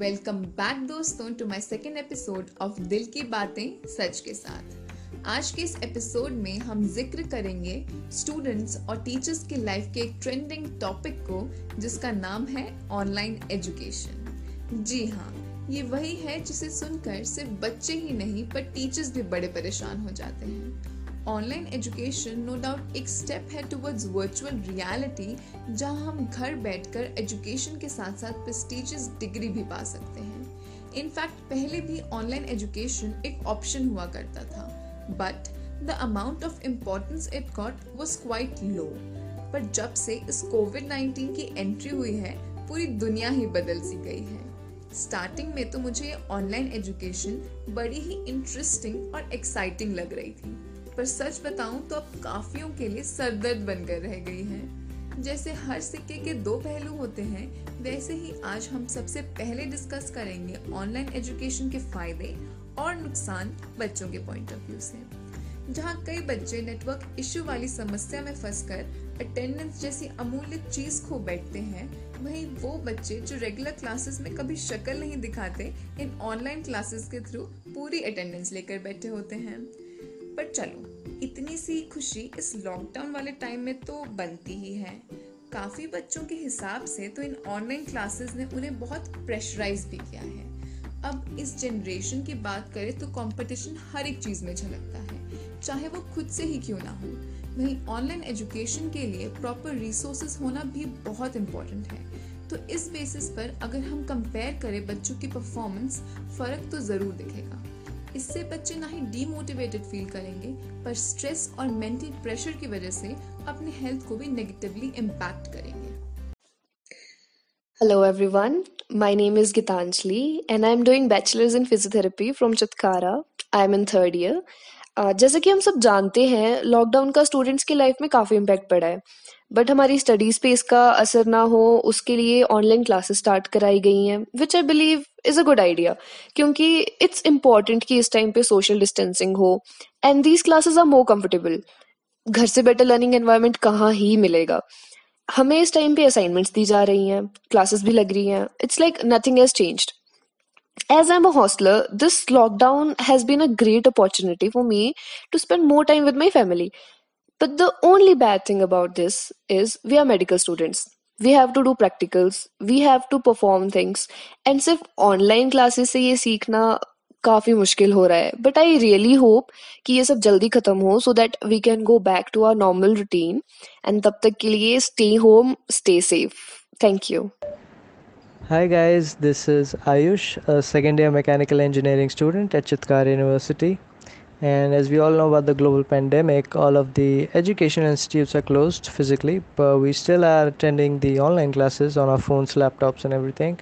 Welcome back दोस्तों to my second episode of Dil Ki Baatein सच के साथ। आज के इस एपिसोड में हम ज़िक्र करेंगे स्टूडेंट्स और टीचर्स की लाइफ के एक ट्रेंडिंग टॉपिक को, जिसका नाम है ऑनलाइन एजुकेशन जी हाँ ये वही है जिसे सुनकर सिर्फ़ बच्चे ही नहीं, पर टीचर्स भी बड़े परेशान हो जाते हैं। ऑनलाइन एजुकेशन नो डाउट एक स्टेप है टुवर्ड्स वर्चुअल रियलिटी जहाँ हम घर बैठकर एजुकेशन के साथ साथ प्रेस्टिजियस डिग्री भी पा सकते हैं। इनफैक्ट पहले भी ऑनलाइन एजुकेशन एक ऑप्शन हुआ करता था but the amount of importance it got was quite low पर जब से इस कोविड 19 की एंट्री हुई है, पूरी दुनिया ही बदल सी गई है। स्टार्टिंग में तो मुझे ऑनलाइन एजुकेशन बड़ी ही इंटरेस्टिंग और एक्साइटिंग लग रही थी। पर सच बताऊँ तो अब काफियों के लिए सरदर्द बनकर रह गई है। जैसे हर सिक्के के दो पहलू होते हैं, वैसे ही आज हम सबसे पहले डिस्कस करेंगे ऑनलाइन एजुकेशन के फ़ायदे और नुकसान बच्चों के पॉइंट ऑफ़ व्यू से। जहाँ कई बच्चे नेटवर्क इश्यू वाली समस्या में फंसकर अटेंडेंस जैसी अमूल्य चीज़ खो बैठते हैं, वहीं वो बच्चे जो रेगुलर क्लासेस में कभी शक्ल नहीं दिखाते, इन ऑनलाइन क्लासेस के थ्रू पूरी अटेंडेंस लेकर बैठे होते हैं। पर चलो इतनी सी खुशी इस लॉकडाउन वाले टाइम में तो बनती ही है। काफ़ी बच्चों के हिसाब से तो इन ऑनलाइन क्लासेस ने उन्हें बहुत प्रेशराइज भी किया है। अब इस जनरेशन की बात करें तो कंपटीशन हर एक चीज़ में झलकता है। चाहे वो खुद से ही क्यों ना हो, वहीं ऑनलाइन एजुकेशन के लिए प्रॉपर रिसोर्सेज होना भी बहुत इम्पोर्टेंट है। तो इस बेसिस पर अगर हम कंपेयर करें बच्चों की परफॉर्मेंस फ़र्क तो ज़रूर दिखेगा। इससे बच्चे ना ही डीमोटिवेटेड फील करेंगे, पर स्ट्रेस और मेंटल प्रेशर की वजह से अपने हेल्थ को भी नेगेटिवली इम्पैक्ट करेंगे। Hello everyone my name is Geetanjali and I am doing bachelors in physiotherapy from Chitkara I am in third year जैसे कि हम सब जानते हैं लॉकडाउन का स्टूडेंट्स की लाइफ में काफ़ी इम्पैक्ट पड़ा है। बट हमारी स्टडीज़ पे इसका असर ना हो, उसके लिए ऑनलाइन क्लासेस स्टार्ट कराई गई हैं which I believe is a good idea क्योंकि इट्स इंपॉर्टेंट कि इस टाइम पे सोशल डिस्टेंसिंग हो। And these classes are more comfortable घर से बेटर लर्निंग एनवायरमेंट कहाँ ही मिलेगा? हमें इस टाइम पे असाइनमेंट्स दी जा रही हैं क्लासेस भी लग रही हैं। It's like nothing has changed As I'm a hostler, this lockdown has been a great opportunity for me to spend more time with my family. But the only bad thing about this is we are medical students. We have to do practicals, we have to perform things, and सिर्फ online classes से ये सीखना काफी मुश्किल हो रहा है but I really hope कि ये सब जल्दी खत्म हो so that we can go back to our normal routine and तब तक के लिए stay home stay safe thank you Hi guys, this is Ayush, a second year mechanical engineering student at Chitkara University. And as we all know about the global pandemic, all of the education institutes are closed physically, but we still are attending the online classes on our phones, laptops, and everything,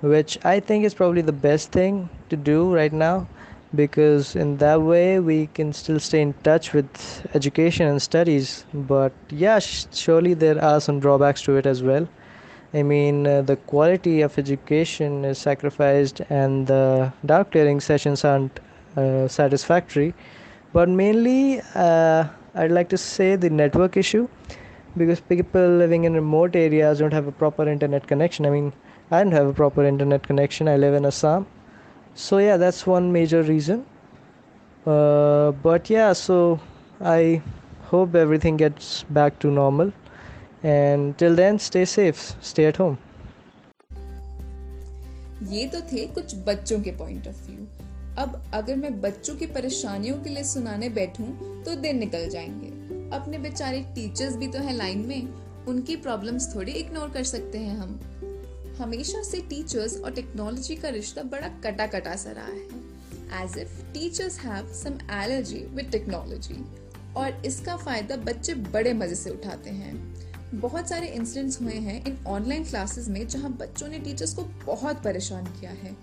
which I think is probably the best thing to do right now because in that way we can still stay in touch with education and studies. But yeah, surely there are some drawbacks to it as well. I mean, uh, the quality of education is sacrificed, and the doubt clearing sessions aren't uh, satisfactory. But mainly uh, i'd like to say the network issue because people living in remote areas don't have a proper internet connection. I mean i don't have a proper internet connection. I live in assam. So yeah that's one major reason. Uh, but yeah so i hope everything gets back to normal and till then, stay safe. Stay at home. ये तो थे कुछ बच्चों के point of view अब अगर मैं बच्चों की परेशानियों के लिए सुनाने बैठूं तो दिन निकल जाएँगे. अपने बेचारे टीचर्स भी तो हैं लाइन में. उनकी प्रॉब्लम्स थोड़ी इग्नोर कर सकते हैं हम. हमेशा से टीचर्स और टेक्नोलॉजी का रिश्ता बड़ा कटा कटा सा रहा है. As if teachers have some allergy with technology और इसका फ़ायदा बच्चे बड़े मज़े से उठाते हैं. बहुत सारे इंसिडेंट्स हुए हैं इन ऑनलाइन क्लासेस में जहाँ बच्चों ने टीचर्स को बहुत परेशान किया है।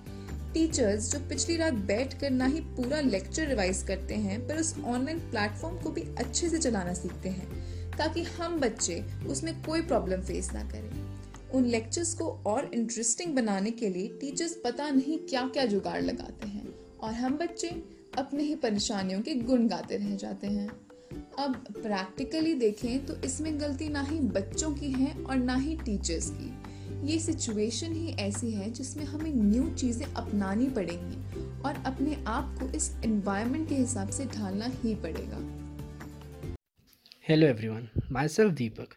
टीचर्स जो पिछली रात बैठ कर ना ही पूरा लेक्चर रिवाइज करते हैं, पर उस ऑनलाइन प्लेटफॉर्म को भी अच्छे से चलाना सीखते हैं, ताकि हम बच्चे उसमें कोई प्रॉब्लम फेस ना करें। उन लेक्चर्स को और इंटरेस्टिंग बनाने के लिए टीचर्स पता नहीं क्या क्या जुगाड़ लगाते हैं, और हम बच्चे अपने ही परेशानियों के गुण गाते रह जाते हैं। अब प्रैक्टिकली देखें तो इसमें गलती ना ही बच्चों की है और ना ही टीचर्स की ये सिचुएशन ही ऐसी है जिसमें हमें न्यू चीज़ें अपनानी पड़ेंगी और अपने आप को इस एनवायरनमेंट के हिसाब से ढालना ही पड़ेगा Hello everyone, myself Deepak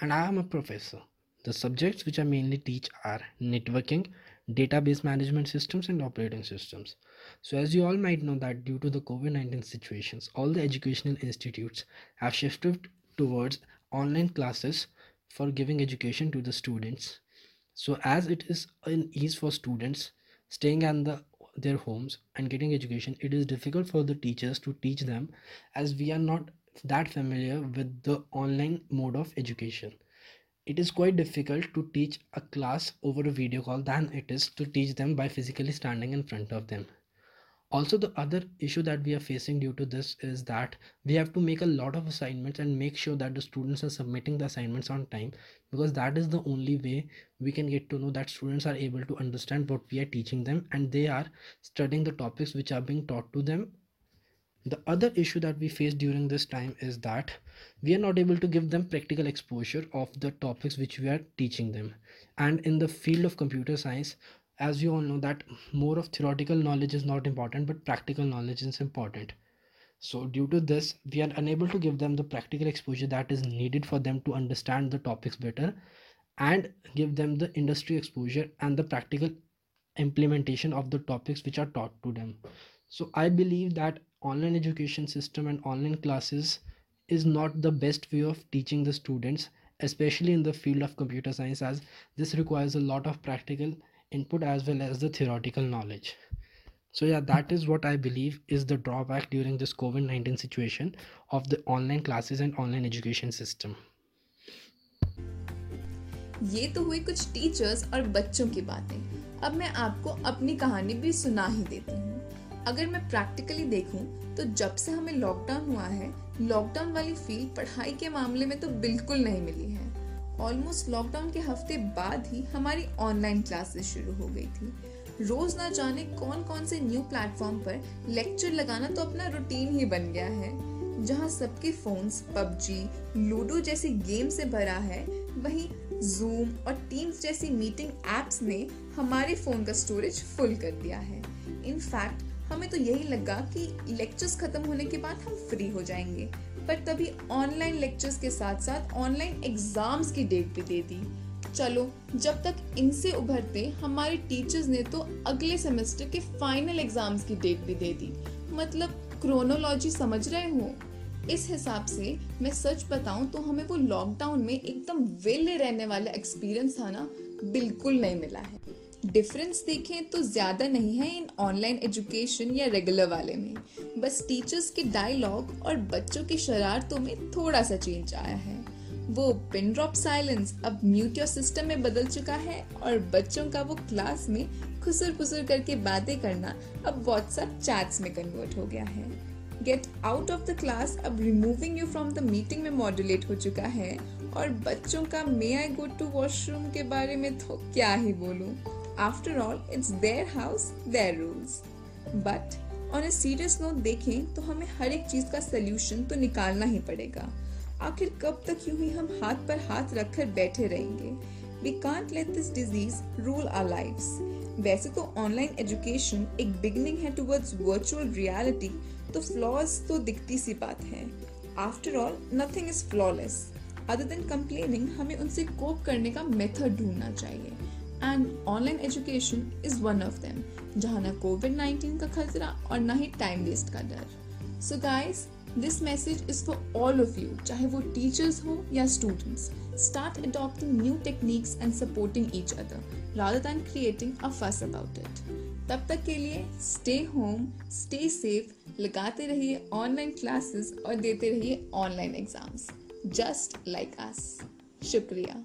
and I am a professor. The subjects which I mainly teach are networking, database management systems and operating systems. So as you all might know that due to the COVID-19 situations, all the educational institutes have shifted towards online classes for giving education to the students. So as it is an ease for students staying at the their homes and getting education, it is difficult for the teachers to teach them as we are not that familiar with the online mode of education. It is quite difficult to teach a class over a video call than it is to teach them by physically standing in front of them. Also, the other issue that we are facing due to this is that we have to make a lot of assignments and make sure that the students are submitting the assignments on time because that is the only way we can get to know that students are able to understand what we are teaching them and they are studying the topics which are being taught to them the other issue that we face during this time is that we are not able to give them practical exposure of the topics which we are teaching them. And in the field of computer science as you all know that more of theoretical knowledge is not important but practical knowledge is important. So due to this we are unable to give them the practical exposure that is needed for them to understand the topics better and give them the industry exposure and the practical implementation of the topics which are taught to them so i believe that online education system and online classes is not the best way of teaching the students especially in the field of computer science as this requires a lot of practical input as well as the theoretical knowledge so yeah that is what i believe is the drawback during this covid-19 situation of the online classes and online education system ये तो हुई कुछ teachers और बच्चों की बातें अब मैं आपको अपनी कहानी भी सुना ही देती हूँ अगर मैं प्रैक्टिकली देखूँ तो जब से हमें लॉकडाउन हुआ है लॉकडाउन वाली फील पढ़ाई के मामले में तो बिल्कुल नहीं मिली है। ऑलमोस्ट लॉकडाउन के हफ़्ते बाद ही हमारी ऑनलाइन क्लासेस शुरू हो गई थी। रोज ना जाने कौन कौन से न्यू प्लेटफॉर्म पर लेक्चर लगाना तो अपना रूटीन ही बन गया है। जहाँ सबके फोन्स पबजी लूडो जैसी गेम से भरा है, वहीं जूम और टीम्स जैसी मीटिंग एप्स ने हमारे फ़ोन का स्टोरेज फुल कर दिया है। इनफैक्ट हमें तो यही लगा कि लेक्चर्स खत्म होने के बाद हम फ्री हो जाएँगे। पर तभी ऑनलाइन लेक्चर्स के साथ साथ ऑनलाइन एग्ज़ाम्स की डेट भी दे दी। चलो, जब तक इनसे उभरते, हमारे टीचर्स ने तो अगले सेमेस्टर के फाइनल एग्ज़ाम्स की डेट भी दे दी। मतलब क्रोनोलॉजी समझ रहे हो? इस हिसाब से मैं सच बताऊँ तो हमें वो लॉकडाउन में एकदम वेले रहने वाला एक्सपीरियंस था ना, बिल्कुल नहीं मिला है। डिफरेंस देखें तो ज़्यादा नहीं है इन ऑनलाइन एजुकेशन या रेगुलर वाले में। बस टीचर्स के डायलॉग और बच्चों की शरारतों में थोड़ा सा चेंज आया है। वो पिन ड्रॉप साइलेंस अब म्यूट योर सिस्टम में बदल चुका है और बच्चों का वो क्लास में खुसर खुसर करके बातें करना अब व्हाट्सएप चैट्स में कन्वर्ट हो गया है। Get out of the class अब removing you from the meeting में मॉड्यूलेट हो चुका है और बच्चों का मे आई गो टू वॉशरूम के बारे में तो क्या ही बोलूँ। After all it's their house their rules but on a serious note देखें तो हमें हर एक चीज़ का सोल्यूशन तो निकालना ही पड़ेगा। आखिर कब तक यूँ ही हम हाथ पर हाथ रखकर बैठे रहेंगे? We can't let this disease rule our lives वैसे तो ऑनलाइन एजुकेशन एक बिगनिंग है टुवर्ड्स वर्चुअल रियलिटी तो फ्लॉज तो दिखती सी बात है। After all nothing is flawless other than complaining हमें उनसे कोप करने का मेथड ढूंढना चाहिए। And online education is one of them जहाँ ना कोविड नाइन्टीन का खतरा और ना ही टाइम वेस्ट का डर। So guys this message is for all of you चाहे वो टीचर्स हो या students start adopting new techniques and supporting each other rather than creating a fuss about it. तब तक के लिए स्टे होम स्टे सेफ़ लगाते रहिए ऑनलाइन क्लासेस और देते रहिए online exams just like us शुक्रिया।